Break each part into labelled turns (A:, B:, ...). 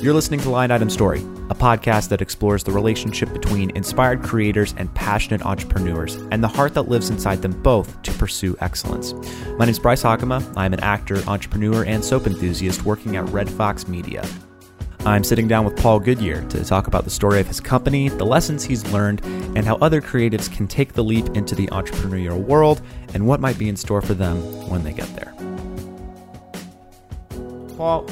A: You're listening to Line Item Story, a podcast that explores the relationship between inspired creators and passionate entrepreneurs, and the heart that lives inside them both to pursue excellence. My name is Bryce Hakama. I'm an actor, entrepreneur, and soap enthusiast working at Red Fox Media. I'm sitting down with Paul Goodyear to talk about the story of his company, the lessons he's learned, and how other creatives can take the leap into the entrepreneurial world and what might be in store for them when they get there. Paul,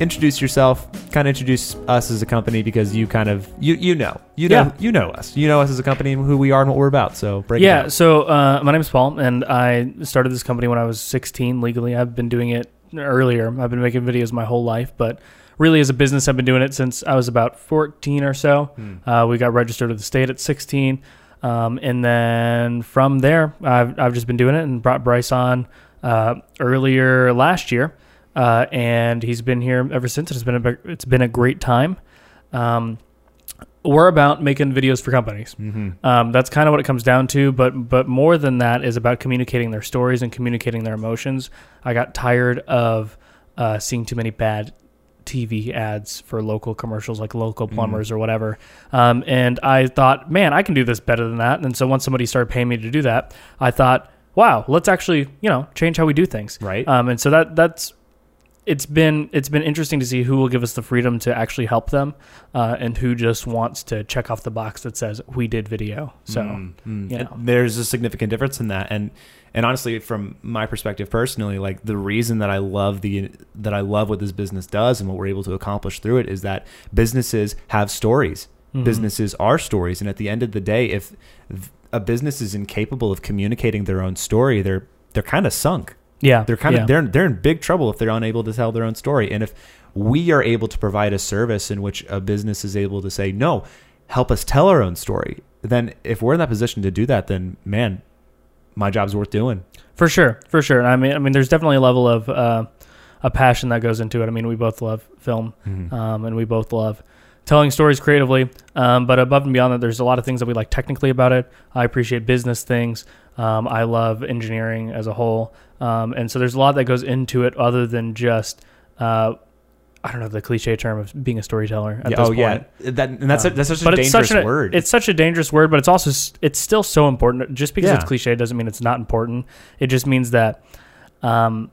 A: introduce yourself. Kind of introduce us as a company because you kind of you you know you know
B: Yeah.
A: you know us. You know us as a company and who we are and what we're about. So break
B: Yeah, so uh, my name is Paul, and I started this company when I was 16 legally. I've been doing it earlier. I've been making videos my whole life, but really as a business, I've been doing it since I was about 14 or so. Uh, we got registered with the state at 16. Um, and then from there, I've, I've just been doing it and brought Bryce on uh, earlier last year. Uh, and he's been here ever since. It's been a, it's been a great time. Um, we're about making videos for companies. Um, that's kind of what it comes down to. But but more than that is about communicating their stories and communicating their emotions. I got tired of uh, seeing too many bad TV ads for local commercials, like local plumbers or whatever. Um, and I thought, man, I can do this better than that. And so once somebody started paying me to do that, I thought, wow, let's actually you know change how we do things.
A: Right.
B: Um, and so that that's it's been it's been interesting to see who will give us the freedom to actually help them, uh, and who just wants to check off the box that says we did video. So
A: Mm, mm.
B: you know.
A: there's a significant difference in that and and honestly from my perspective personally like the reason that I love the that I love what this business does and what we're able to accomplish through it is that businesses have stories
B: Mhm.
A: businesses are stories and at the end of the day if a business is incapable of communicating their own story they're they're kind of sunk
B: yeah,
A: they're kind
B: yeah.
A: of they're they're in big trouble if they're unable to tell their own story. And if we are able to provide a service in which a business is able to say, "No, help us tell our own story," then if we're in that position to do that, then man, my job's worth doing.
B: for sure, for sure. I mean, I mean, there's definitely a level of uh, a passion that goes into it. I mean, we both love film, um, and we both love telling stories creatively. Um, but above and beyond that, there's a lot of things that we like technically about it. I appreciate business things. Um, I love engineering as a whole, um, and so there's a lot that goes into it other than just. Uh, I don't know the cliche term of being a storyteller at
A: Yeah,
B: this
A: oh
B: point.
A: yeah, that and that's a,
B: Um,
A: that's such a
B: but
A: dangerous
B: it's such a,
A: word.
B: It's such a dangerous word, but it's also it's still so important. Just because it's cliche doesn't mean it's not important. It just means that um,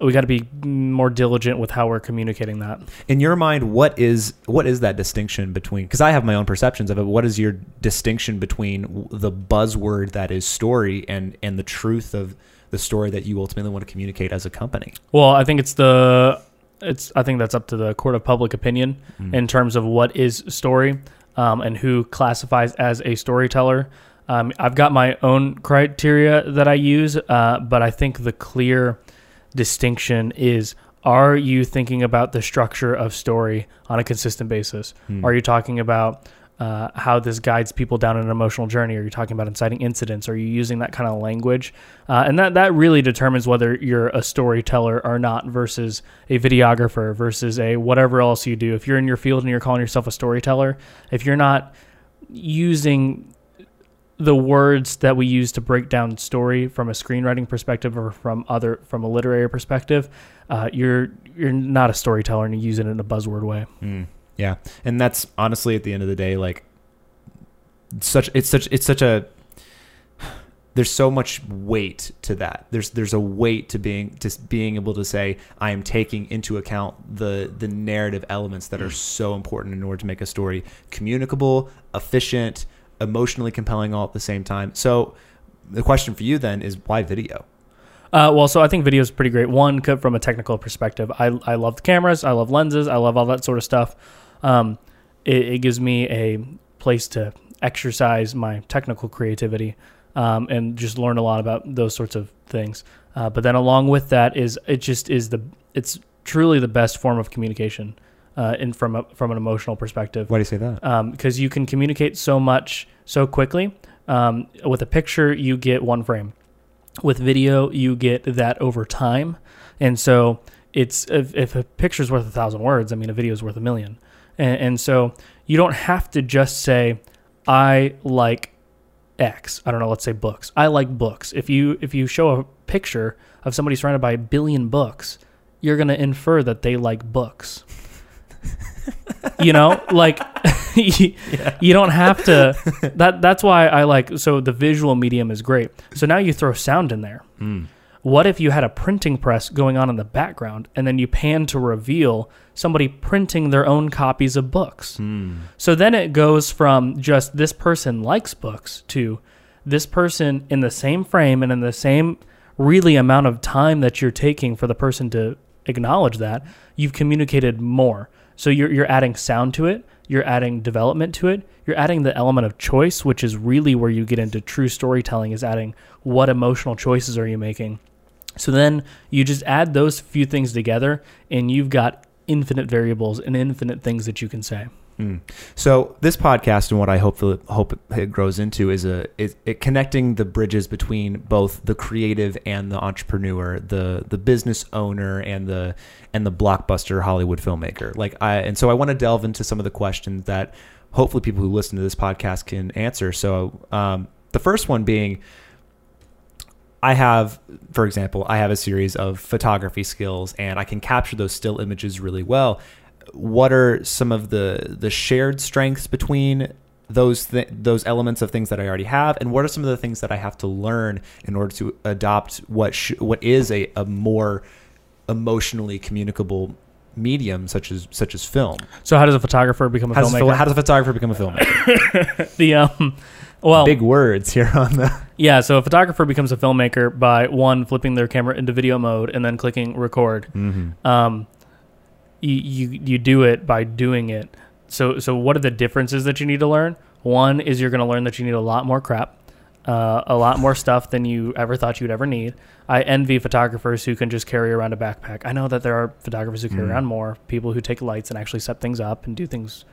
B: we got to be more diligent with how we're communicating that.
A: in your mind, what is what is that distinction between? Because I have my own perceptions of it. What is your distinction between the buzzword that is story and and the truth of the story that you ultimately want to communicate as a company?
B: Well, I think it's the it's I think that's up to the court of public opinion
A: Mm.
B: in terms of what is story um, and who classifies as a storyteller. Um, I've got my own criteria that I use, uh, but I think the clear distinction is: Are you thinking about the structure of story on a consistent basis?
A: Hmm.
B: Are you talking about uh, how this guides people down an emotional journey? Are you talking about inciting incidents? Are you using that kind of language? Uh, and that, that really determines whether you're a storyteller or not versus a videographer versus a whatever else you do. If you're in your field and you're calling yourself a storyteller, if you're not using the words that we use to break down story from a screenwriting perspective or from other from a literary perspective, uh, you're you're not a storyteller and you use it in a buzzword way.
A: Mm, yeah, and that's honestly at the end of the day, like such. It's such. It's such a. There's so much weight to that. There's there's a weight to being to being able to say I am taking into account the the narrative elements that are so important in order to make a story communicable, efficient, emotionally compelling all at the same time. So the question for you then is why video?
B: Uh, well, so I think video is pretty great. One, from a technical perspective, I, I love the cameras, I love lenses, I love all that sort of stuff. Um, it, it gives me a place to exercise my technical creativity um, and just learn a lot about those sorts of things. Uh, but then along with that is it just is the it's truly the best form of communication uh, in from a, from an emotional perspective
A: Why do you say that?
B: because you can communicate so much so quickly. Um, with a picture, you get one frame. With video, you get that over time, and so it's if, if a picture's worth a thousand words, I mean a video is worth a million, and, and so you don't have to just say, "I like X." I don't know. Let's say books. I like books. If you if you show a picture of somebody surrounded by a billion books, you're going to infer that they like books. you know, like you, you don't have to. That that's why I like. So the visual medium is great. So now you throw sound in there. Hmm. What if you had a printing press going on in the background, and then you pan to reveal somebody printing their own copies of books? Hmm. So then it goes from just this person likes books to this person in the same frame and in the same really amount of time that you're taking for the person to acknowledge that you've communicated more. So you're you're adding sound to it, you're adding development to it, you're adding the element of choice, which is really where you get into true storytelling is adding what emotional choices are you making. So then you just add those few things together and you've got infinite variables and infinite things that you can say.
A: So this podcast and what I hope hope it grows into is a is it connecting the bridges between both the creative and the entrepreneur, the the business owner and the and the blockbuster Hollywood filmmaker. Like I and so I want to delve into some of the questions that hopefully people who listen to this podcast can answer. So um, the first one being. I have, for example, I have a series of photography skills and I can capture those still images really well. What are some of the the shared strengths between those th- those elements of things that I already have, and what are some of the things that I have to learn in order to adopt what sh- what is a, a more emotionally communicable medium such as such as film?
B: So how does a photographer become a
A: How
B: filmmaker?
A: how does a photographer become a filmmaker?
B: the um well
A: Big words here on the.
B: Yeah, so a photographer becomes a filmmaker by one flipping their camera into video mode and then clicking record. Um, you, you you do it by doing it. So so what are the differences that you need to learn? One is you're going to learn that you need a lot more crap, uh, a lot more stuff than you ever thought you'd ever need. I envy photographers who can just carry around a backpack. I know that there are photographers who carry around more, people who take lights and actually set things up and do things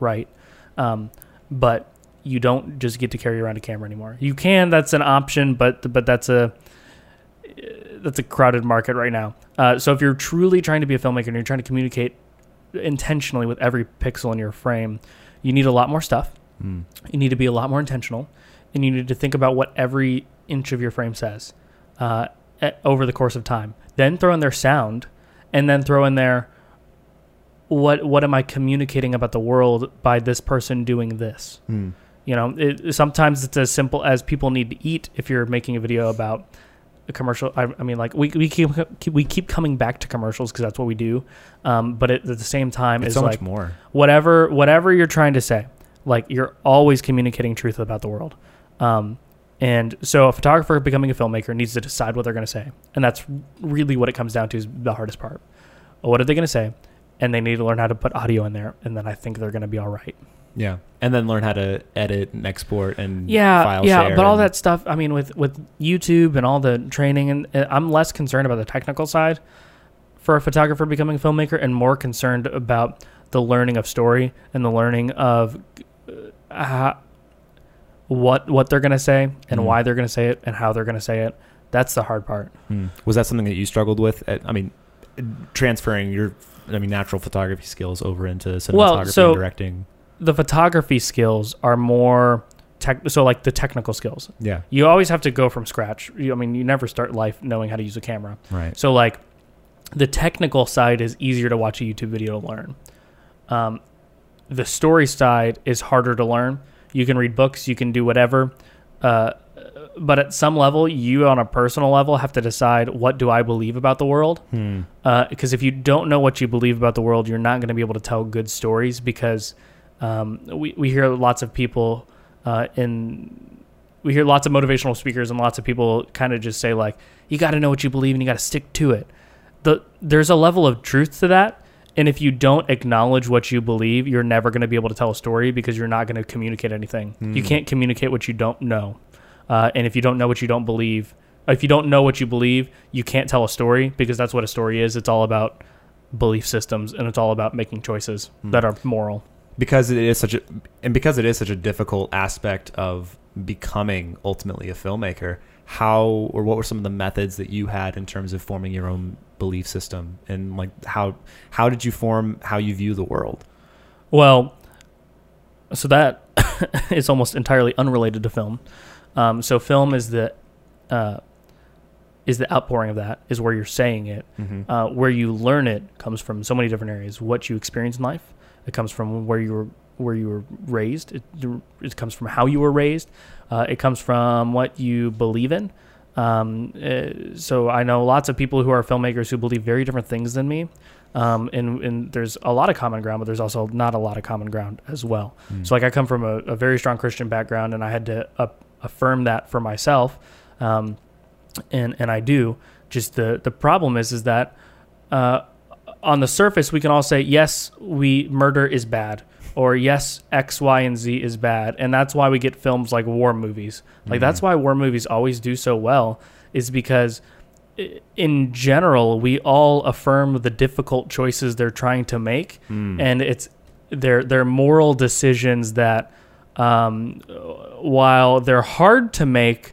B: right. Um, but you don't just get to carry around a camera anymore. You can, that's an option, but but that's a that's a crowded market right now. Uh, so if you're truly trying to be a filmmaker and you're trying to communicate intentionally with every pixel in your frame, you need a lot more stuff. You need to be a lot more intentional, and you need to think about what every inch of your frame says uh, e- over the course of time. Then throw in their sound, and then throw in their what what am I communicating about the world by this person doing this. You know, it, sometimes it's as simple as people need to eat. If you're making a video about a commercial, I, I mean, like we, we keep we keep coming back to commercials because that's what we do. Um, but at the same time,
A: It's
B: is
A: so
B: like
A: much more.
B: whatever whatever you're trying to say, like you're always communicating truth about the world. Um, and so a photographer becoming a filmmaker needs to decide what they're going to say, and that's really what it comes down to is the hardest part. What are they going to say? And they need to learn how to put audio in there, and then I think they're going to be all right.
A: Yeah, and then learn how to edit and export and
B: yeah yeah but all that stuff i mean with with youtube and all the training and uh, i'm less concerned about the technical side for a photographer becoming a filmmaker and more concerned about the learning of story and the learning of uh, how, what what they're going to say and
A: Mhm.
B: why they're going to say it and how they're going to say it that's the hard part
A: Hmm. Was that something that you struggled with? At, I mean, transferring your, I mean, natural photography skills over into cinematography
B: Well, so-
A: and directing.
B: the photography skills are more tech so like the technical skills
A: Yeah,
B: you always have to go from scratch you, i mean you never start life knowing how to use a camera
A: right.
B: So like the technical side is easier to watch a YouTube video to learn. Um, the story side is harder to learn. You can read books, you can do whatever, uh, but at some level, you on a personal level have to decide what do I believe about the world.
A: Hmm.
B: Because if you don't know what you believe about the world, you're not going to be able to tell good stories. Because um, we we hear lots of people uh, in we hear lots of motivational speakers and lots of people kind of just say like you got to know what you believe and you got to stick to it the there's a level of truth to that and if you don't acknowledge what you believe you're never going to be able to tell a story because you're not going to communicate anything. You can't communicate what you don't know. Uh, and if you don't know what you don't believe if you don't know what you believe you can't tell a story because that's what a story is. It's all about belief systems and it's all about making choices that are moral.
A: Because it is such a and because it is such a difficult aspect of becoming ultimately a filmmaker how or what were some of the methods that you had in terms of forming your own belief system and like how how did you form how you view the world
B: Well, so that is almost entirely unrelated to film. Um, so film is the uh, is the outpouring of that is where you're saying it. Uh, where you learn it comes from so many different areas. What you experience in life, It comes from where you were where you were raised. It, it comes from how you were raised. Uh, it comes from what you believe in. Um, uh, so I know lots of people who are filmmakers who believe very different things than me. Um, and, and there's a lot of common ground, but there's also not a lot of common ground as well.
A: Mm.
B: So like I come from a, a very strong Christian background, and I had to up, affirm that for myself, um, and and I do. Just the the problem is is that uh, on the surface we can all say yes, we murder is bad, or yes, X, Y, and Z is bad, and that's why we get films like war movies. Like that's why war movies always do so well, is because in general we all affirm the difficult choices they're trying to make,
A: Mm.
B: and it's they're they're moral decisions that um, while they're hard to make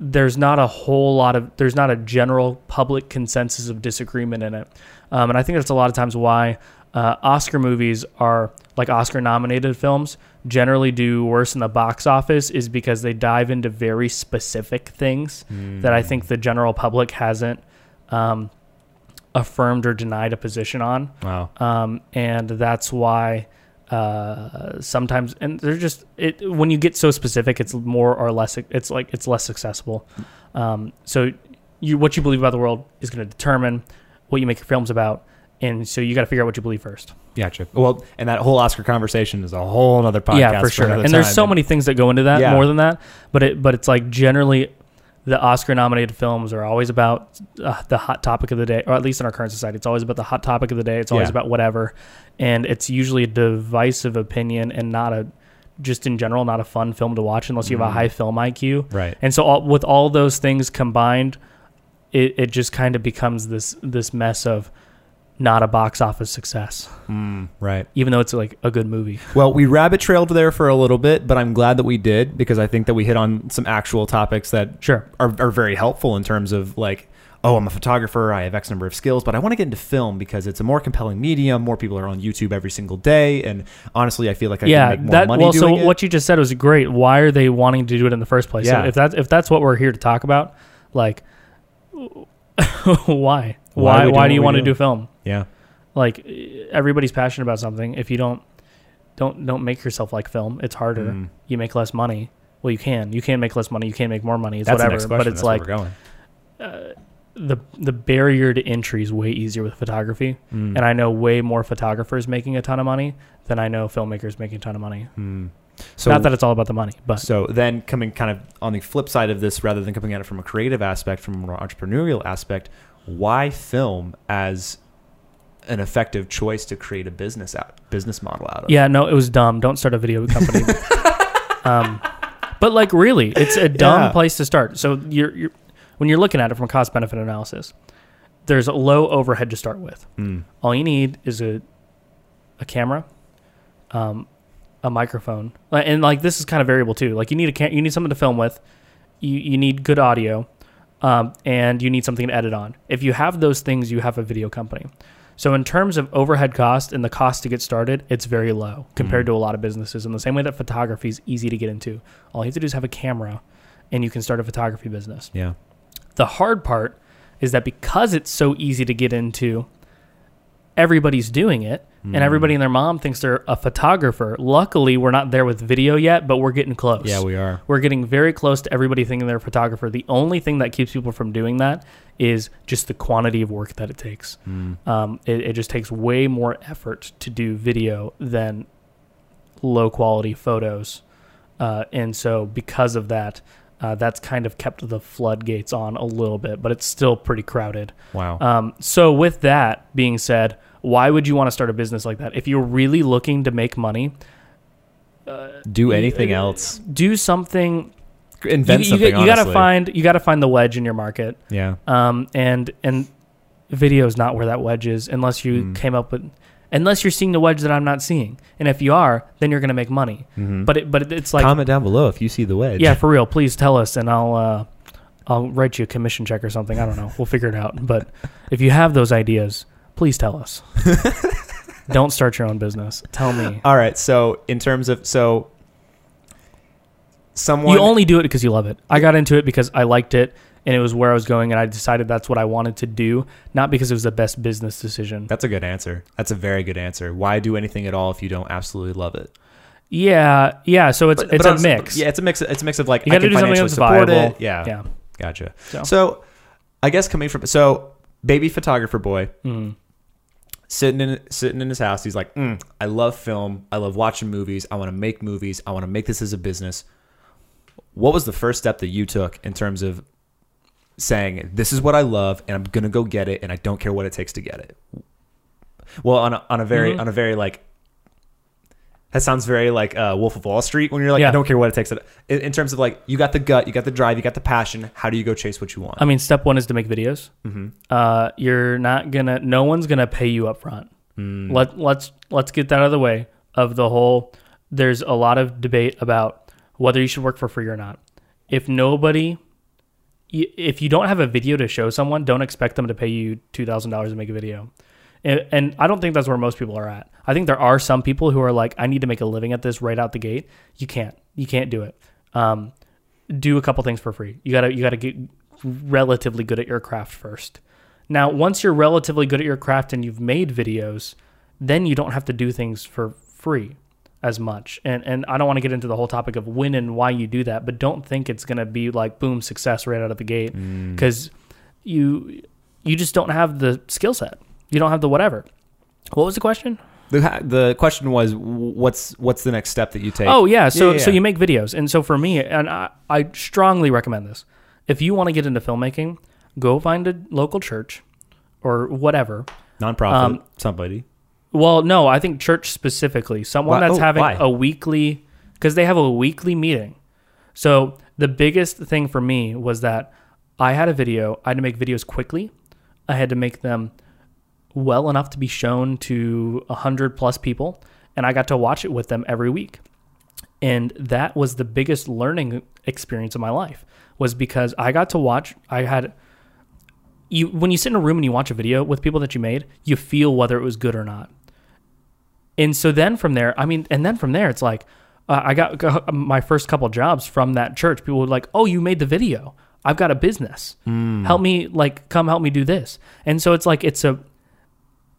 B: there's not a whole lot of there's not a general public consensus of disagreement in it um, and i think that's a lot of times why uh, oscar movies are like oscar nominated films generally do worse in the box office is because they dive into very specific things that i think the general public hasn't um, affirmed or denied a position on.
A: Wow.
B: um, and that's why uh, sometimes and they're just it when you get so specific it's more or less it's like it's less accessible um, so you what you believe about the world is going to determine what you make your films about and so you got to figure out what you believe first
A: Gotcha. Well, and that whole Oscar conversation is a whole other podcast.
B: yeah for sure
A: another
B: and there's
A: time.
B: so many things that go into that
A: Yeah.
B: more than that but it but it's like generally the Oscar nominated films are always about uh, the hot topic of the day, or at least in our current society, it's always about the hot topic of the day. It's always
A: Yeah.
B: about whatever. And it's usually a divisive opinion and not a, just in general, not a fun film to watch unless you have a
A: Mm.
B: high film IQ.
A: Right.
B: And so, all, with all those things combined, it, it just kind of becomes this this mess of not a box office success,
A: Mm, right.
B: even though it's like a good movie.
A: Well, we rabbit trailed there for a little bit, but I'm glad that we did because I think that we hit on some actual topics that
B: Sure.
A: are, are very helpful in terms of like, oh, I'm a photographer, I have X number of skills, but I want to get into film because it's a more compelling medium. More people are on YouTube every single day, and honestly, I feel like I
B: yeah,
A: can make more
B: that
A: money
B: well. So
A: doing it.
B: what you just said was great. Why are they wanting to do it in the first place?
A: Yeah.
B: So if that's if that's what we're here to talk about, like, why?
A: Why
B: Why? Why, do you want to
A: do?
B: do film?
A: yeah,
B: Like, everybody's passionate about something. If you don't, don't don't make yourself like film. It's harder.
A: Mm.
B: You make less money. Well, you can. You can make less money. You can make more money. It's
A: that's
B: whatever. But it's
A: That's
B: like
A: we're going.
B: the the barrier to entry is way easier with photography.
A: Mm.
B: And I know way more photographers making a ton of money than I know filmmakers making a ton of money.
A: Mm. So
B: Not that it's all about the money, but
A: So then coming kind of on the flip side of this, rather than coming at it from a creative aspect, from an entrepreneurial aspect, why film as an effective choice to create a business out business model out of?
B: Yeah, no, it was dumb. Don't start a video company. um, but like, really, it's a dumb
A: Yeah.
B: place to start. So you're, you're when you're looking at it from a cost benefit analysis, there's a low overhead to start with.
A: Mm.
B: All you need is a a camera, um, a microphone, and like this is kind of variable too. Like you need a cam- you need something to film with, you you need good audio, um, and you need something to edit on. If you have those things, you have a video company. So in terms of overhead cost and the cost to get started, it's very low compared
A: Mm.
B: to a lot of businesses. In the same way that photography is easy to get into, all you have to do is have a camera, and you can start a photography business.
A: Yeah.
B: The hard part is that because it's so easy to get into, everybody's doing it,
A: Mm.
B: and everybody and their mom thinks they're a photographer. Luckily, we're not there with video yet, but we're getting close.
A: Yeah, we are.
B: We're getting very close to everybody thinking they're a photographer. The only thing that keeps people from doing that is just the quantity of work that it takes.
A: Mm.
B: Um, it, it just takes way more effort to do video than low quality photos. Uh, and so, because of that, uh, that's kind of kept the floodgates on a little bit, but it's still pretty crowded.
A: Wow.
B: Um, so, with that being said, why would you want to start a business like that? If you're really looking to make money,
A: Do anything else?
B: do something.
A: Invent
B: you,
A: something.
B: You, got to find you got to find the wedge in your market.
A: Yeah.
B: um, and and video is not where that wedge is unless you
A: Mm.
B: came up with unless you're seeing the wedge that I'm not seeing. And if you are, then you're going to make money.
A: Mhm.
B: But it, but it, it's like
A: comment down below if you see the wedge.
B: yeah, for real. Please tell us, and I'll uh, I'll write you a commission check or something. I don't know. We'll figure it out. But if you have those ideas, please tell us. don't start your own business. Tell me.
A: All right. So in terms of so someone
B: You only do it because you love it. I got into it because I liked it, and it was where I was going, and I decided that's what I wanted to do, not because it was the best business decision.
A: That's a good answer. That's a very good answer. Why do anything at all if you don't absolutely love it?
B: Yeah, yeah. So it's
A: But-
B: it's
A: but
B: a
A: honestly-
B: mix.
A: Yeah, it's a mix. It's a mix of like
B: You
A: I can
B: do something
A: financially support
B: viable.
A: it. Yeah,
B: yeah.
A: gotcha.
B: So-
A: So. I guess coming from so baby photographer boy
B: Mm.
A: Sitting in sitting in his house, he's like, mm, I love film. I love watching movies. I want to make movies. I want to make this as a business. What was the first step that you took in terms of saying this is what I love and I'm gonna go get it and I don't care what it takes to get it? Well, on a, on a very
B: Mhm.
A: on a very like that sounds very like uh, Wolf of Wall Street when you're like
B: Yeah.
A: I don't care what it takes. In, in terms of like you got the gut, you got the drive, you got the passion. How do you go chase what you want?
B: I mean, step one is to make videos.
A: mm-hmm.
B: Uh, you're not gonna. No one's gonna pay you up front.
A: Mm.
B: Let let's let's get that out of the way of the whole. There's a lot of debate about whether you should work for free or not. If nobody, if you don't have a video to show someone, don't expect them to pay you two thousand dollars to make a video. And, and I don't think that's where most people are at. I think there are some people who are like, I need to make a living at this right out the gate. You can't. You can't do it. Um, do a couple things for free. You gotta you gotta get relatively good at your craft first. Now, once you're relatively good at your craft and you've made videos, then you don't have to do things for free as much. And and I don't want to get into the whole topic of when and why you do that, but don't think it's going to be like boom success right out of the gate
A: Mm.
B: cuz you you just don't have the skill set. You don't have the whatever. What was the question?
A: The the question was what's what's the next step that you take?
B: Oh yeah, so
A: yeah,
B: so
A: yeah.
B: you make videos, and so for me, and I, I strongly recommend this. If you want to get into filmmaking, go find a local church or whatever.
A: nonprofit
B: um,
A: somebody.
B: Well, no, I think church specifically, someone
A: Why-
B: that's
A: oh,
B: having
A: why?
B: a weekly because they have a weekly meeting. So the biggest thing for me was that I had a video. I had to make videos quickly. I had to make them well enough to be shown to a hundred plus people, and I got to watch it with them every week. And that was the biggest learning experience of my life was because I got to watch. I had you when you sit in a room and you watch a video with people that you made, you feel whether it was good or not. And so then from there, I mean, and then from there, it's like uh, I got, got my first couple jobs from that church. People were like, "Oh, you made the video. I've got a business. Help me, like, come help me do this." And so it's like it's a,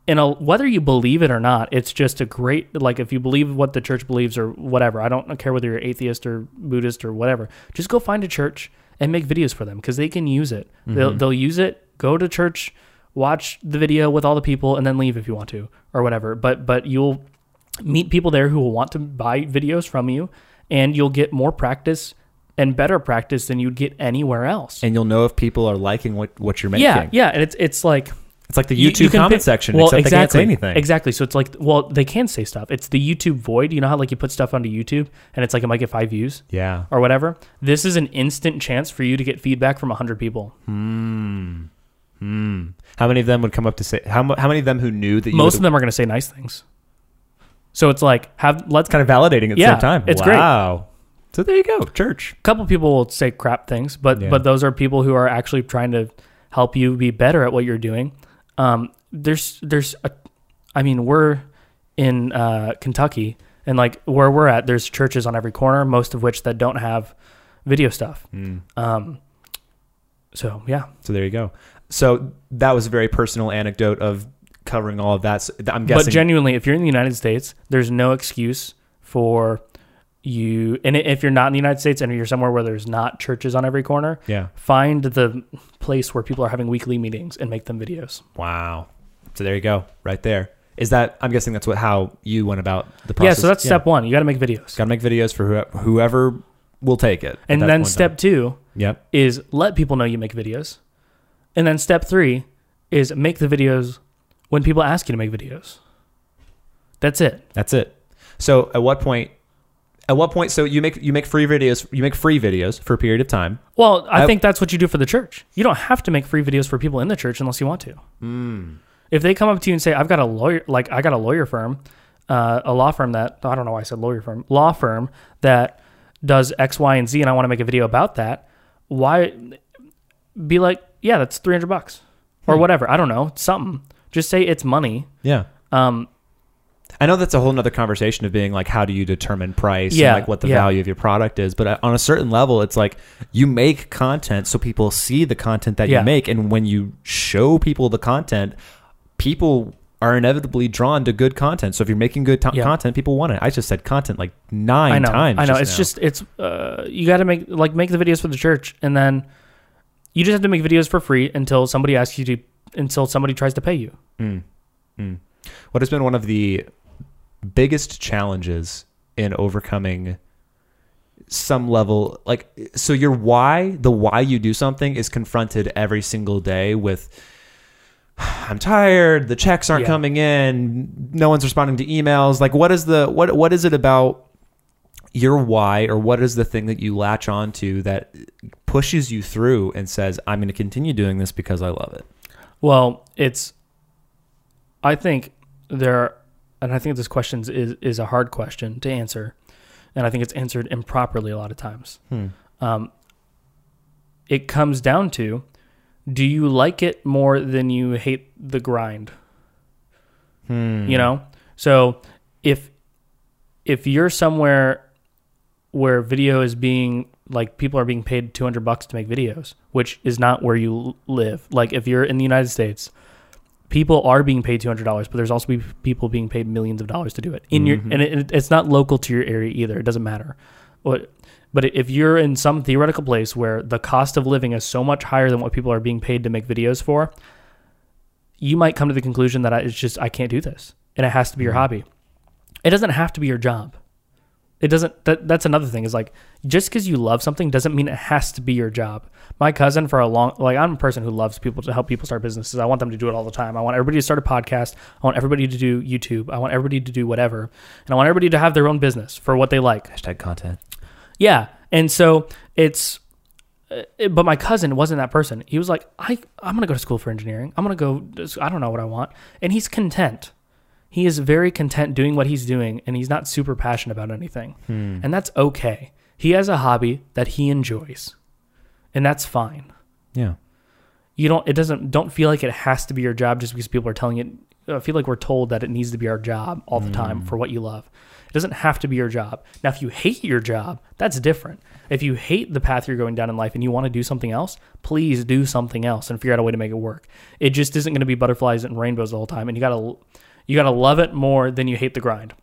B: in a whether you believe it or not, it's just a great like if you believe what the church believes or whatever. I don't care whether you're atheist or Buddhist or whatever. Just go find a church and make videos for them because they can use it. They'll mm-hmm. they'll use it. Go to church, watch the video with all the people, and then leave if you want to or whatever. But but you'll meet people there who will want to buy videos from you, and you'll get more practice and better practice than you'd get anywhere else.
A: And you'll know if people are liking what, what you're making.
B: yeah, yeah, and it's it's like
A: It's like the YouTube
B: you can
A: comment
B: pick-
A: section,
B: well,
A: except
B: exactly,
A: they can't say anything.
B: Exactly. So it's like, well, they can say stuff. It's the YouTube void. You know how like you put stuff onto YouTube and it's like it might get five views
A: Yeah.
B: or whatever. This is an instant chance for you to get feedback from hundred people.
A: Hmm. Hmm. How many of them would come up to say how how many of them who knew that you
B: Most of them are going to say nice things. So it's like have let's
A: kind of validating at the
B: Yeah,
A: same time.
B: it's great.
A: Wow. So there you go, church.
B: a couple people will say crap things, but
A: Yeah.
B: but those are people who are actually trying to help you be better at what you're doing. Um, there's there's a, I mean we're in uh, Kentucky and like where we're at, there's churches on every corner, most of which that don't have video stuff.
A: Hmm.
B: Um, so yeah,
A: So there you go. So that was a very personal anecdote of covering all of that. So I'm guessing.
B: but genuinely, if you're in the United States, there's no excuse for you. And if you're not in the United States and you're somewhere where there's not churches on every corner,
A: yeah.
B: find the place where people are having weekly meetings and make them videos.
A: Wow. So there you go, right there. Is that? I'm guessing that's what how you went about the process.
B: Yeah, so that's step one. You got to make videos.
A: Got to make videos for whoever, whoever will take it.
B: And then step
A: time.
B: two
A: Yep.
B: is let people know you make videos. And then step three is make the videos when people ask you to make videos. That's it.
A: That's it. So at what point? At what point? So you make you make free videos. You make free videos for a period of time.
B: Well, I,
A: I-
B: think that's what you do for the church. You don't have to make free videos for people in the church unless you want to.
A: Hmm.
B: If they come up to you and say, "I've got a lawyer, like I got a lawyer firm, uh, a law firm that I don't know why I said lawyer firm, law firm that does X, Y, and Z, and I want to make a video about that," why? Be like, yeah, that's three hundred bucks or
A: Hmm.
B: whatever. I don't know, something. Just say it's money.
A: Yeah.
B: Um,
A: I know that's a whole nother conversation of being like, how do you determine price
B: Yeah,
A: and like what the
B: yeah.
A: value of your product is? But uh, on a certain level, it's like you make content so people see the content that
B: Yeah.
A: you make. And when you show people the content, people are inevitably drawn to good content. So if you're making good to-
B: Yeah.
A: content, people want it. I just said content like nine
B: I know.
A: times.
B: I know.
A: just
B: it's
A: now.
B: just it's uh, you got to make like make the videos for the church, and then you just have to make videos for free until somebody asks you to until somebody tries to pay you.
A: Mm. Mm. What has been one of the biggest challenges in overcoming some level like so your why the why you do something is confronted every single day with I'm tired, the checks aren't
B: Yeah.
A: coming in, no one's responding to emails. Like what is the what what is it about your why or what is the thing that you latch onto that pushes you through and says I'm going to continue doing this because I love it.
B: Well, it's. I think there, and I think this question is is a hard question to answer, and I think it's answered improperly a lot of times.
A: Hmm.
B: Um, it comes down to, do you like it more than you hate the grind?
A: Hmm.
B: You know, so if if you're somewhere where video is being like people are being paid 200 bucks to make videos which is not where you live like if you're in the united states people are being paid $200 but there's also be people being paid millions of dollars to do it in your
A: Mhm.
B: and it, it's not local to your area either it doesn't matter what but if you're in some theoretical place where the cost of living is so much higher than what people are being paid to make videos for you might come to the conclusion that I, it's just i can't do this and it has to be your
A: Mhm.
B: hobby it doesn't have to be your job it doesn't that, that's another thing is like just because you love something doesn't mean it has to be your job. My cousin for a long like i'm a person who loves people to help people start businesses. I want them to do it all the time. I want everybody to start a podcast. I want everybody to do youtube. I want everybody to do whatever. And i want everybody to have their own business for what they like.
A: Hashtag content.
B: yeah. And so it's uh, but my cousin wasn't that person. He was like i i'm gonna go to school for engineering. I'm gonna go i don't know what i want. And he's content he is very content doing what he's doing and he's not super passionate about anything
A: Hmm.
B: and that's okay. He has a hobby that he enjoys, and that's fine.
A: Yeah.
B: You don't. It doesn't. Don't feel like it has to be your job just because people are telling it. I feel like we're told that it needs to be our job all the time
A: Mm.
B: for what you love. It doesn't have to be your job. Now, if you hate your job, that's different. If you hate the path you're going down in life and you want to do something else, please do something else and figure out a way to make it work. It just isn't going to be butterflies and rainbows all the whole time, and you gotta you gotta love it more than you hate the grind.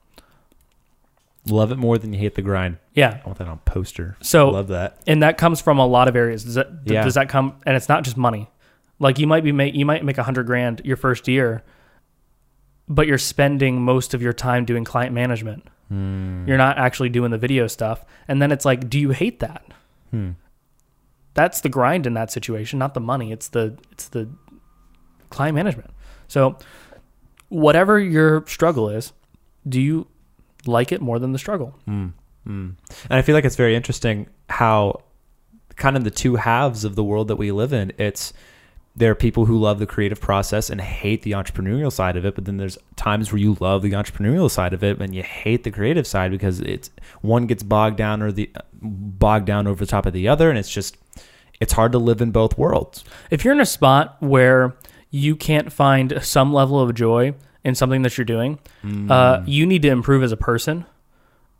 A: Love it more than you hate the grind.
B: Yeah.
A: I want that on poster.
B: So
A: love that.
B: and that comes from a lot of areas. Does that
A: Yeah.
B: does that come? And it's not just money. Like you might be make you might make a hundred grand your first year, but you're spending most of your time doing client management.
A: Hmm.
B: You're not actually doing the video stuff. And then it's like, do you hate that?
A: Hmm.
B: That's the grind in that situation, not the money. It's the it's the client management. So whatever your struggle is, do you like it more than the struggle?
A: Mm, mm. And I feel like it's very interesting how kind of the two halves of the world that we live in. It's there are people who love the creative process and hate the entrepreneurial side of it, but then there's times where you love the entrepreneurial side of it and you hate the creative side because it's one gets bogged down or the bogged down over the top of the other, and it's just it's hard to live in both worlds.
B: if you're in a spot where you can't find some level of joy in something that you're doing, uh, you need to improve as a person.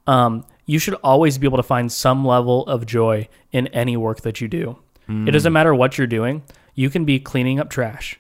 B: Um, you should always be able to find some level of joy in any work that you do. It doesn't matter what you're doing. You can be cleaning up trash.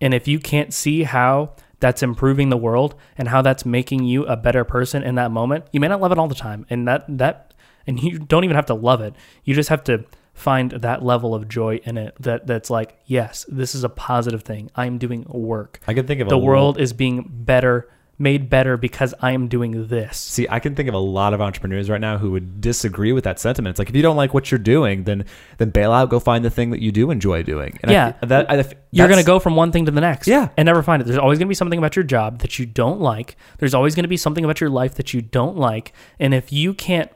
B: And if you can't see how that's improving the world and how that's making you a better person in that moment, you may not love it all the time. And that that and you don't even have to love it. You just have to find that level of joy in it that that's like, yes, this is a positive thing. I'm doing work.
A: I can think of
B: The world is being better, made better because I am doing this.
A: See, I can think of a lot of entrepreneurs right now who would disagree with that sentiment. It's like if you don't like what you're doing, then then bail out, go find the thing that you do enjoy doing. And
B: Yeah.
A: fe- that I,
B: You're going to go from one thing to the next.
A: Yeah.
B: And never find it. There's always going to be something about your job that you don't like. There's always going to be something about your life that you don't like. And if you can't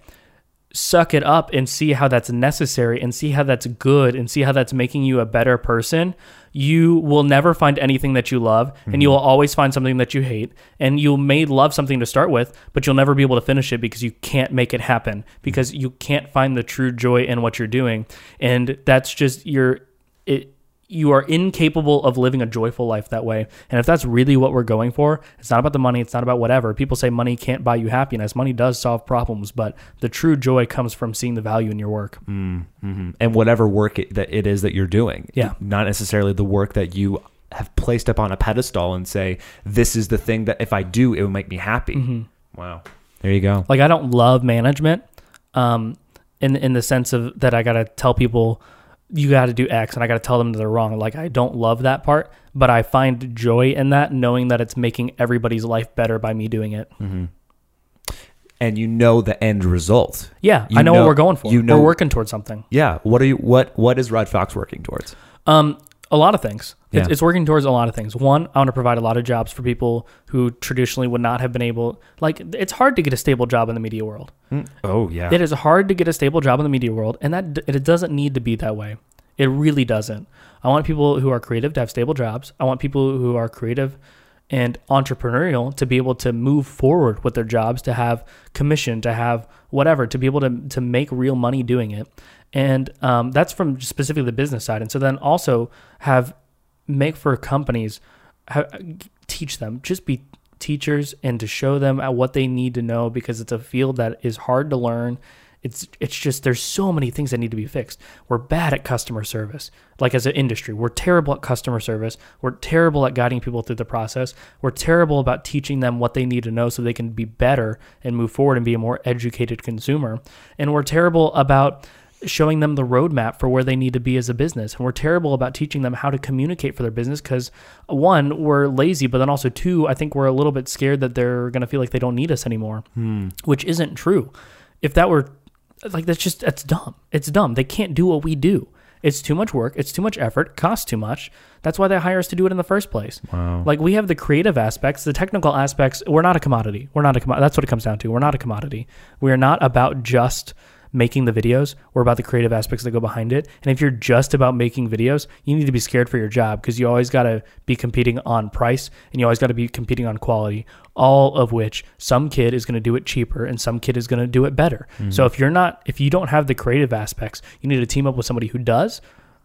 B: suck it up and see how that's necessary and see how that's good and see how that's making you a better person, you will never find anything that you love and you mm-hmm. will always find something that you hate. And you may love something to start with, but you'll never be able to finish it because you can't make it happen because you can't find the true joy in what you're doing. And that's just your it you are incapable of living a joyful life that way. And if that's really what we're going for, it's not about the money, it's not about whatever. People say money can't buy you happiness. Money does solve problems, but the true joy comes from seeing the value in your work.
A: Mm-hmm. And whatever work it, that it is that you're doing.
B: Yeah.
A: Not necessarily the work that you have placed up on a pedestal and say, this is the thing that if I do, it will make me happy.
B: Mm-hmm.
A: Wow. There you go.
B: Like I don't love management, um, in in the sense of that I gotta tell people you got to do X, and I got to tell them they're wrong. Like I don't love that part, but I find joy in that, knowing that it's making everybody's life better by me doing it.
A: And you know the end result.
B: Yeah,
A: You
B: I know,
A: know-
B: what we're going for.
A: you know-
B: we're working towards something.
A: Yeah. What are you? What What is Red Fox working towards?
B: Um, a lot of things. It's,
A: Yeah.
B: it's working towards a lot of things. One, I want to provide a lot of jobs for people who traditionally would not have been able. Like, it's hard to get a stable job in the media world.
A: Mm, oh yeah.
B: It is hard to get a stable job in the media world, and that it doesn't need to be that way. It really doesn't. I want people who are creative to have stable jobs. I want people who are creative and entrepreneurial to be able to move forward with their jobs, to have commission, to have whatever, to be able to to make real money doing it. And um, that's from specifically the business side. And so then also have make for companies ha- teach them. Just be teachers and to show them what they need to know because it's a field that is hard to learn. It's it's just there's so many things that need to be fixed. We're bad at customer service. Like as an industry we're terrible at customer service. We're terrible at guiding people through the process. We're terrible about teaching them what they need to know so they can be better and move forward and be a more educated consumer. And we're terrible about showing them the roadmap for where they need to be as a business. And we're terrible about teaching them how to communicate for their business because one, we're lazy, but then also two, I think we're a little bit scared that they're going to feel like they don't need us anymore, hmm. which isn't true. If that were like, that's just, that's dumb. It's dumb. They can't do what we do. It's too much work. It's too much effort. Costs too much. That's why they hire us to do it in the first place.
A: Wow.
B: Like we have the creative aspects, the technical aspects. We're not a commodity. We're not a commodity. That's what it comes down to. We're not a commodity. We are not about just making the videos. We're about the creative aspects that go behind it. And if you're just about making videos, you need to be scared for your job because you always got to be competing on price and you always got to be competing on quality. All of which some kid is going to do it cheaper and some kid is going to do it better. So if you're not, if you don't have the creative aspects, you need to team up with somebody who does,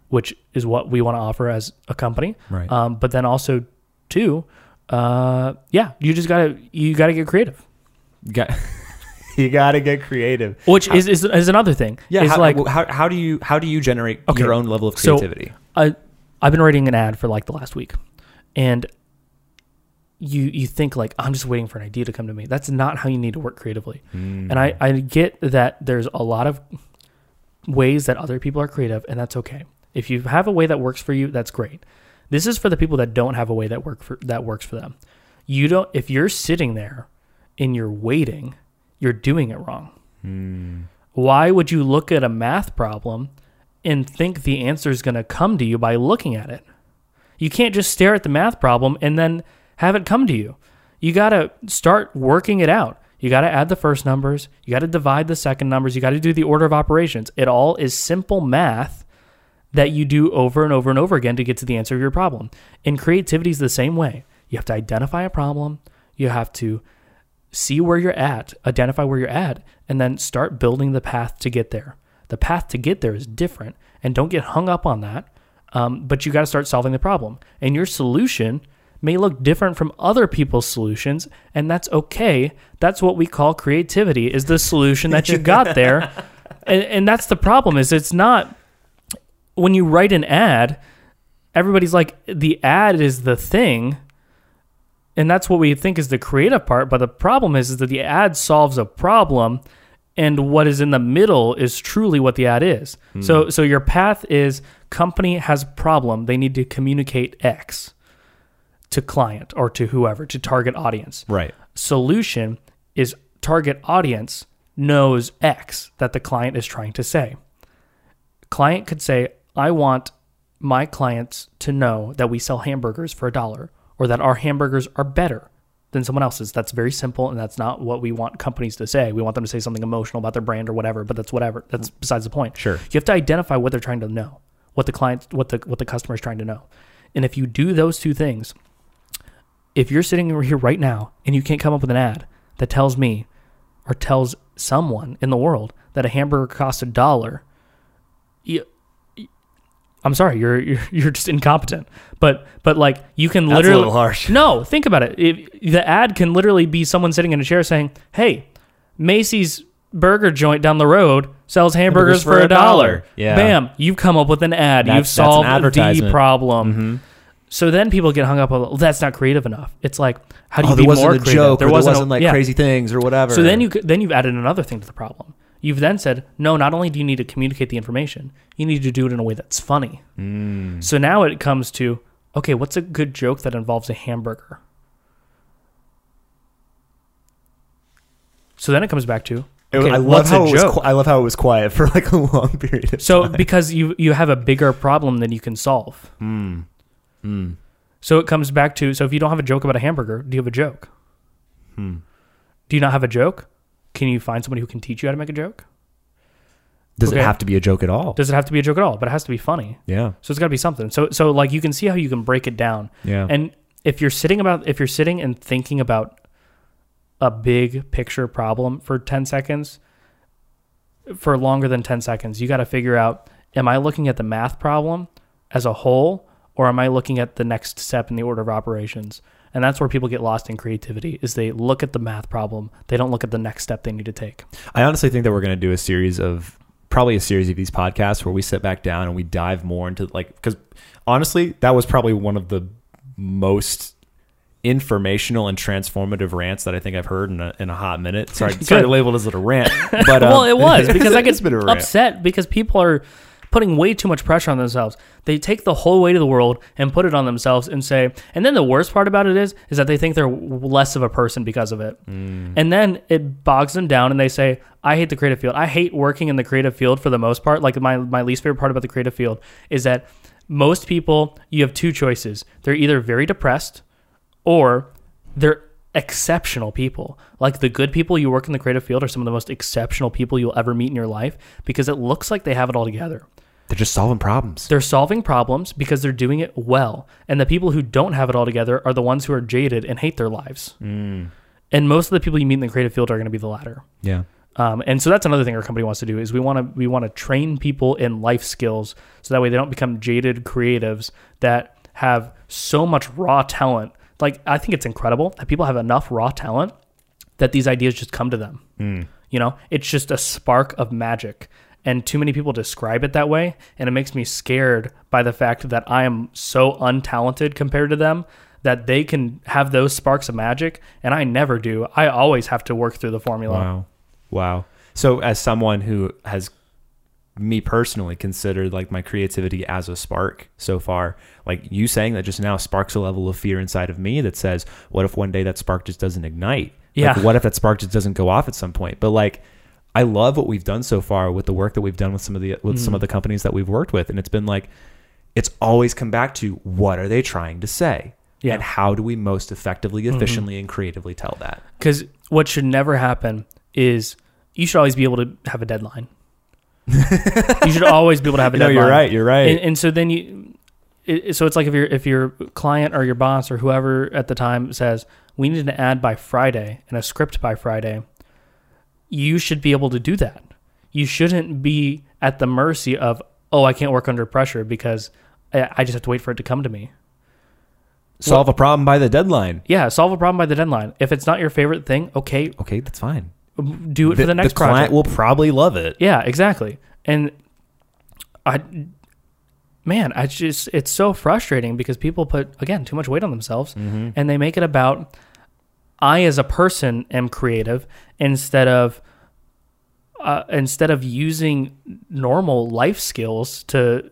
B: which is what we want to offer as a company.
A: Right.
B: Um, but then also, too, uh, yeah, you just gotta you gotta get creative,
A: Got, you got to get creative.
B: which is, is is another thing.
A: Yeah.
B: it's
A: How,
B: like
A: how, how do you how do you generate
B: Okay,
A: your own level of
B: so-
A: creativity?
B: I I've been writing an ad for like the last week, and you you think like I'm just waiting for an idea to come to me. That's not how you need to work creatively. Hmm. And I I get that there's a lot of ways that other people are creative, and that's okay. If you have a way that works for you, that's great. This is for the people that don't have a way that work for that works for them. You don't. If you're sitting there and you're waiting, you're doing it wrong. Hmm. Why would you look at a math problem and think the answer is going to come to you by looking at it? You can't just stare at the math problem and then have it come to you. You got to start working it out. You got to add the first numbers, you got to divide the second numbers, you got to do the order of operations. It all is simple math that you do over and over and over again to get to the answer of your problem. And creativity is the same way. You have to identify a problem, you have to see where you're at, identify where you're at, and then start building the path to get there. The path to get there is different, and don't get hung up on that. Um, but you got to start solving the problem, and your solution may look different from other people's solutions, and that's okay. That's what we call creativity: is the solution that you got there, and, and that's the problem. Is it's not when you write an ad, everybody's like the ad is the thing and that's what we think is the creative part but the problem is, is that the ad solves a problem and what is in the middle is truly what the ad is hmm. so so your path is company has a problem they need to communicate x to client or to whoever to target audience
A: Right.
B: solution is target audience knows X that the client is trying to say. Client could say, I want my clients to know that we sell hamburgers for a dollar or that our hamburgers are better than someone else's. That's very simple and that's not what we want companies to say. We want them to say something emotional about their brand or whatever, but that's whatever. That's besides the point.
A: Sure.
B: You have to identify what they're trying to know, what the client what the what the customer is trying to know. And if you do those two things, if you're sitting over here right now and you can't come up with an ad that tells me or tells someone in the world that a hamburger costs a dollar, you, I'm sorry, you're you're, you're just incompetent. But but like you can
A: That's a
B: literally
A: little harsh.
B: No, think about it. If, the ad can literally be someone sitting in a chair saying, "Hey, Macy's burger joint down the road sells hamburgers, for a dollar."
A: Yeah.
B: Bam, you've come up with an ad.
A: That's-
B: You've solved the problem.
A: Mhm.
B: So then people get hung up on, well, that's not creative enough. It's like, how do you
A: Oh,
B: be
A: there wasn't
B: more
A: a joke, or there wasn't,
B: a-
A: like
B: yeah.
A: crazy things or whatever.
B: So then you then you've added another thing to the problem. You've then said, no, not only do you need to communicate the information, you need to do it in a way that's funny.
A: Mm.
B: So now it comes to, okay, what's a good joke that involves a hamburger? So then it comes back to, okay,
A: I love
B: what's
A: how
B: a
A: it was. I love how it was quiet for like a long period. Of time.
B: so
A: time.
B: because you you have a bigger problem than you can solve.
A: Mm. Mm.
B: So it comes back to, so if you don't have a joke about a hamburger, do you have a joke?
A: Hmm.
B: Do you not have a joke? Can you find somebody who can teach you how to make a joke?
A: Does
B: Okay.
A: it have to be a joke at all?
B: Does it have to be a joke at all? But it has to be funny.
A: yeah.
B: So it's got to be something. So so like you can see how you can break it down.
A: Yeah.
B: And if you're sitting about if you're sitting and thinking about a big picture problem for 10 seconds for longer than 10 seconds, you got to figure out am I looking at the math problem as a whole or am I looking at the next step in the order of operations? And that's where people get lost in creativity is they look at the math problem, they don't look at the next step they need to take.
A: I honestly think that we're going to do a series of probably a series of these podcasts where we sit back down and we dive more into like because honestly that was probably one of the most informational and transformative rants that I think I've heard in a, in a hot minute. Sorry, sorry to label it as a rant, but
B: well,
A: um,
B: it was because I get
A: been a rant.
B: upset because people are putting way too much pressure on themselves. They take the whole weight of the world and put it on themselves and say, and then the worst part about it is, is that they think they're less of a person because of it.
A: Mm.
B: And then it bogs them down and they say, I hate the creative field. I hate working in the creative field for the most part. Like my, my least favorite part about the creative field is that most people, you have two choices. They're either very depressed or they're exceptional people. Like the good people you work in the creative field are some of the most exceptional people you'll ever meet in your life because it looks like they have it all together.
A: They're just solving problems.
B: They're solving problems because they're doing it well. And the people who don't have it all together are the ones who are jaded and hate their lives.
A: Mm.
B: And most of the people you meet in the creative field are going to be the latter.
A: Yeah.
B: Um, and so that's another thing our company wants to do is we want to we want to train people in life skills so that way they don't become jaded creatives that have so much raw talent. Like I think it's incredible that people have enough raw talent that these ideas just come to them.
A: Mm.
B: You know, it's just a spark of magic. And too many people describe it that way. And it makes me scared by the fact that I am so untalented compared to them that they can have those sparks of magic. And I never do. I always have to work through the formula.
A: Wow. Wow. So as someone who has me personally considered like my creativity as a spark so far, like you saying that just now sparks a level of fear inside of me that says, what if one day that spark just doesn't ignite?
B: Yeah.
A: Like, what if that spark just doesn't go off at some point? But like I love what we've done so far with the work that we've done with some of the with some
B: Mm.
A: of the companies that we've worked with. And it's been like it's always come back to what are they trying to say?
B: Yeah.
A: And how do we most effectively,
B: Mhm.
A: efficiently, and creatively tell that?
B: Because what should never happen is you should always be able to have a deadline. you should always be able to have a
A: No,
B: deadline.
A: you're right. You're right.
B: And, and so then you, it, so it's like if your if your client or your boss or whoever at the time says we need an ad by Friday and a script by Friday, you should be able to do that. You shouldn't be at the mercy of oh I can't work under pressure because I, just have to wait for it to come to me.
A: Solve a problem by the deadline.
B: Yeah, solve a problem by the deadline. If it's not your favorite thing, okay,
A: Okay, that's fine.
B: do it for the next project.
A: The client
B: project.
A: will probably love it.
B: Yeah, exactly. And I, man, I just it's so frustrating because people put again too much weight on themselves,
A: Mm-hmm.
B: and they make it about I as a person am creative instead of uh, instead of using normal life skills to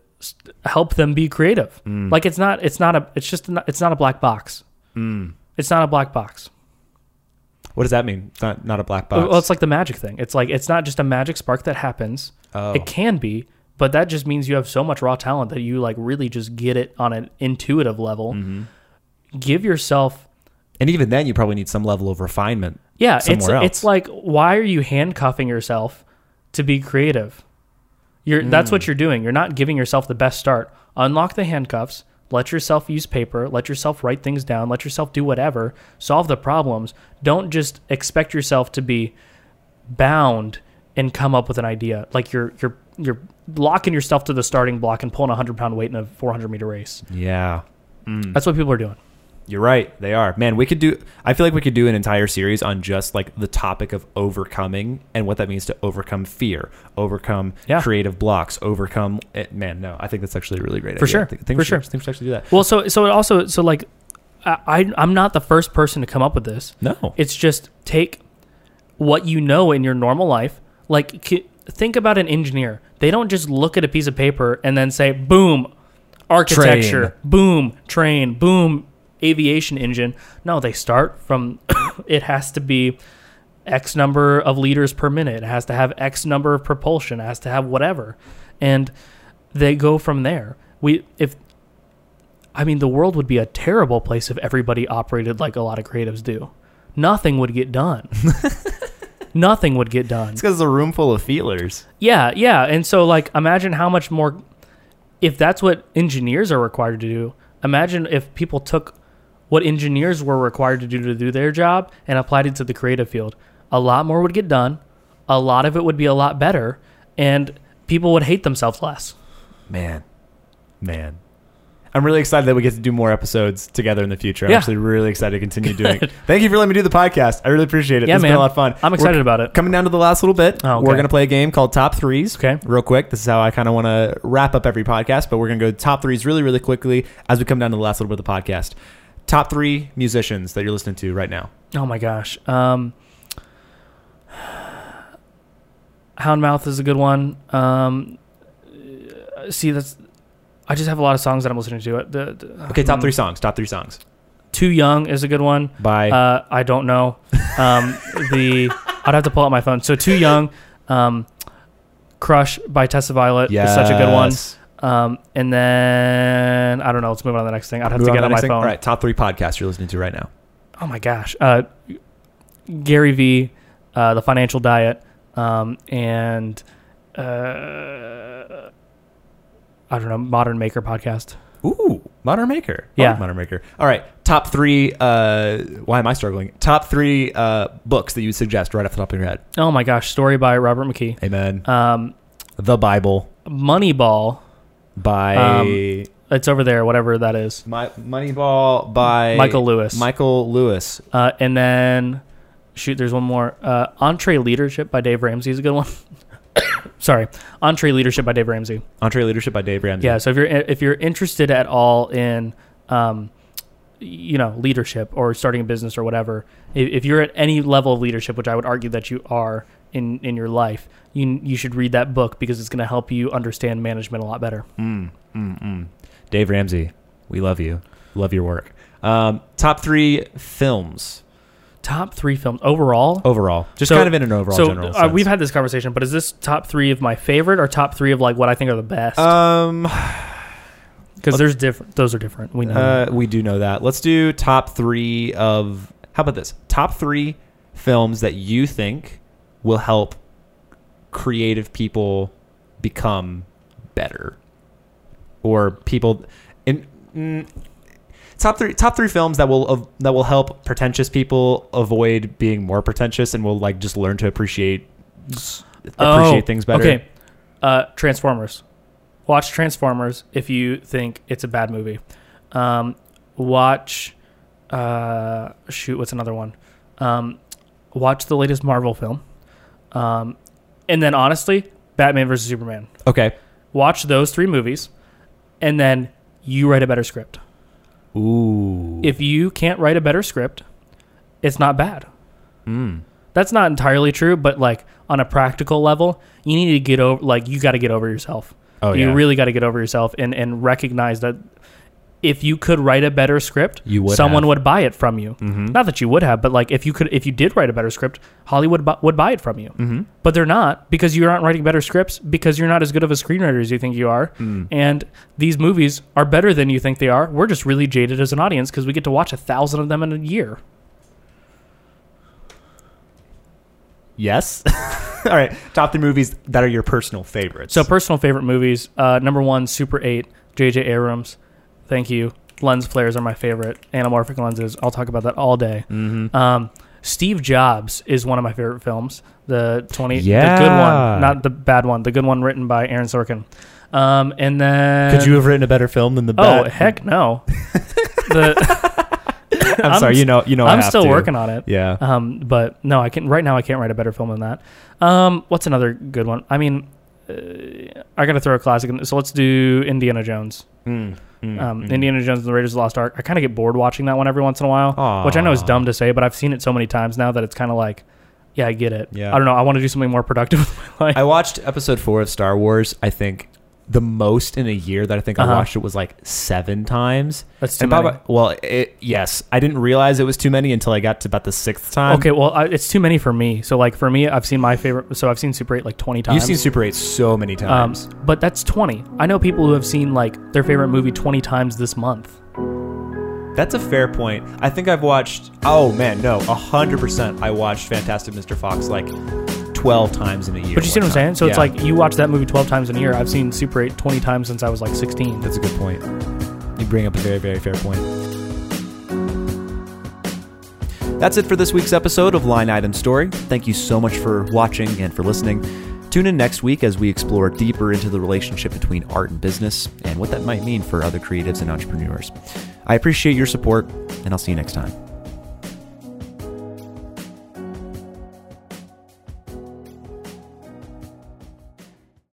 B: help them be creative. Like it's not it's not a it's just not, it's not a black box.
A: Mm.
B: It's not a black box.
A: What does that mean? It's not not a black box.
B: Well, it's like the magic thing. It's like it's not just a magic spark that happens.
A: oh.
B: It can be, but that just means you have so much raw talent that you like really just get it on an intuitive level.
A: Mhm.
B: Give yourself
A: And even then, you probably need some level of refinement.
B: Yeah, it's
A: else.
B: it's like why are you handcuffing yourself to be creative? You're that's
A: Mm.
B: what you're doing. You're not giving yourself the best start. Unlock the handcuffs. Let yourself use paper. Let yourself write things down. Let yourself do whatever. Solve the problems. Don't just expect yourself to be bound and come up with an idea. Like you're you're you're locking yourself to the starting block and pulling a hundred pound weight in a 400 meter race.
A: Yeah. Mm.
B: That's what people are doing.
A: You're right. They are. Man, we could do I feel like we could do an entire series on just like the topic of overcoming and what that means to overcome fear, overcome
B: Yeah.
A: creative blocks, overcome it. Man, no. I think that's actually a really great
B: For
A: idea.
B: sure.
A: I think, think
B: For
A: should-
B: sure.
A: I think we should actually do that.
B: Well, so so it also so like I I- I'm not the first person to come up with this.
A: No.
B: It's just take what you know in your normal life. Like think about an engineer. They don't just look at a piece of paper and then say, "Boom, architecture,
A: Train.
B: boom, train, boom, aviation engine." No, they start from it has to be X number of liters per minute. It has to have X number of propulsion. It has to have whatever, and they go from there. We if I mean the world would be a terrible place if everybody operated like a lot of creatives do. Nothing would get done. Nothing would get done.
A: It's because it's a room full of feelers.
B: Yeah, yeah. And so like imagine how much more if that's what engineers are required to do. Imagine if people took what engineers were required to do to do their job and applied it to the creative field. A lot more would get done. A lot of it would be a lot better and people would hate themselves less.
A: Man. Man. I'm really excited that we get to do more episodes together in the future. I'm
B: Yeah.
A: actually really excited to continue doing it. Thank you for letting me do the podcast. I really appreciate it.
B: Yeah,
A: This has been a lot of fun.
B: I'm
A: We're
B: excited about it.
A: Coming down to the last little bit,
B: Oh, okay.
A: we're going to play a game called Top Threes.
B: Okay.
A: Real quick. This is how I kind of want to wrap up every podcast, but we're going to go top threes really, really quickly as we come down to the last little bit of the podcast. Top three musicians that you're listening to right now.
B: Oh my gosh. Um, Houndmouth is a good one. Um, uh, see, that's. I just have a lot of songs that I'm listening to. The, the-
A: Okay, top
B: um,
A: three songs. Top three songs.
B: Too Young is a good one.
A: By
B: Uh, I don't know. Um, the I'd have to pull out my phone. So Too Young, um, Crush by Tessa Violet is such a good one. Um, and then I don't know. Let's move on to the next thing. I'd have
A: Move
B: to get
A: to
B: on my
A: thing.
B: phone.
A: All right, top three podcasts you're listening to right now.
B: Oh my gosh. Uh, Gary V, uh, The Financial Diet, um, and uh, I don't know, Modern Maker podcast.
A: Ooh, Modern Maker. I
B: Yeah.
A: like Modern Maker. All right, top three. Uh, why am I struggling? Top three uh, books that you suggest right off the top of your head.
B: Oh my gosh, story by Robert McKee.
A: Amen.
B: Um,
A: the Bible
B: Moneyball.
A: By
B: Um, It's over there, whatever that is.
A: My, Moneyball by
B: Michael Lewis.
A: Michael Lewis.
B: Uh, and then, shoot, there's one more. Uh, EntreLeadership by Dave Ramsey is a good one. Sorry, EntreLeadership by Dave Ramsey.
A: EntreLeadership by Dave Ramsey.
B: Yeah. So if you're if you're interested at all in, um, you know, leadership or starting a business or whatever, if, if you're at any level of leadership, which I would argue that you are in in your life, you you should read that book because it's going to help you understand management a lot better.
A: Mm, mm, mm. Dave Ramsey, we love you. Love your work. Um, top three films
B: Top three films overall.
A: overall. Just
B: So-
A: kind of in an overall
B: so
A: general
B: uh, we've had this conversation, but is this top three of my favorite or top three of like what I think are the best?
A: Um,
B: Because there's different. Those are different. We know.
A: uh, we do know that. Let's do top three of. How about this? Top three films that you think will help creative people become better, or people in. Mm, Top three, top three films that will of, that will help pretentious people avoid being more pretentious and will like just learn to appreciate appreciate
B: Oh,
A: things better.
B: Okay. Uh, Transformers. Watch Transformers if you think it's a bad movie. Um, watch. Uh, shoot, what's another one? Um, watch the latest Marvel film. Um, and then honestly, Batman versus Superman.
A: Okay.
B: Watch those three movies, and then you write a better script.
A: Ooh.
B: If you can't write a better script, it's not bad.
A: mm.
B: That's not entirely true, but like on a practical level, you need to get over like you got to get over yourself.
A: Oh
B: you
A: yeah.
B: really got to get over yourself and and recognize that if you could write a better script,
A: You would
B: someone
A: have.
B: would buy it from you.
A: Mm-hmm.
B: Not that you would have, but like if you could if you did write a better script, Hollywood bu- would buy it from you.
A: Mm-hmm.
B: But they're not because you aren't writing better scripts because you're not as good of a screenwriter as you think you are.
A: Mm.
B: And these movies are better than you think they are. We're just really jaded as an audience because we get to watch a thousand of them in a year.
A: Yes. All right. Top three movies that are your personal favorites.
B: So personal favorite movies. Uh, number one, Super Eight, J.J. Abrams. Thank you. Lens flares are my favorite. Anamorphic lenses. I'll talk about that all day.
A: mm-hmm.
B: Um, Steve Jobs is one of my favorite films. The twenty, the good one, not the bad one. The good one written by Aaron Sorkin. Um, and then
A: Could you have written a better film than the?
B: Oh heck no! the
A: I'm, sorry. You know. You know.
B: I'm still
A: to.
B: working on it.
A: Yeah.
B: Um, but no, I can right now. I can't write a better film than that. Um, what's another good one? I mean, uh, I got to throw a classic. In, so let's do Indiana Jones.
A: Mm, mm,
B: Um,
A: mm.
B: Indiana Jones and the Raiders of the Lost Ark. I kind of get bored watching that one every once in a while, which I know is dumb to say, but I've seen it so many times now that it's kind of like, yeah, I get it.
A: Yeah.
B: I don't know. I want to do something more productive with my life.
A: I watched episode four of Star Wars. I think the most in a year that I think
B: Uh-huh.
A: I watched it was like seven times.
B: That's too
A: And
B: many.
A: Bob- well, it, yes, I didn't realize it was too many until I got to about the sixth time.
B: okay, well, I, it's too many for me. So like for me, I've seen my favorite. So I've seen Super Eight like twenty times.
A: you've seen Super Eight so many
B: Um,
A: times.
B: but that's 20. I know people who have seen like their favorite movie 20 times this month.
A: That's a fair point. I think I've watched. Oh man, no, hundred percent. I watched Fantastic Mr. Fox like twelve times in a year.
B: But you see what I'm saying? So it's
A: Yeah.
B: like you watch that movie 12 times in a year. I've seen Super 8 20 times since I was like 16.
A: that's a good point. You bring up a very, very fair point. That's it for this week's episode of Line Item Story. Thank you so much for watching and for listening. Tune in next week as we explore deeper into the relationship between art and business and what that might mean for other creatives and entrepreneurs. I appreciate your support, and I'll see you next time.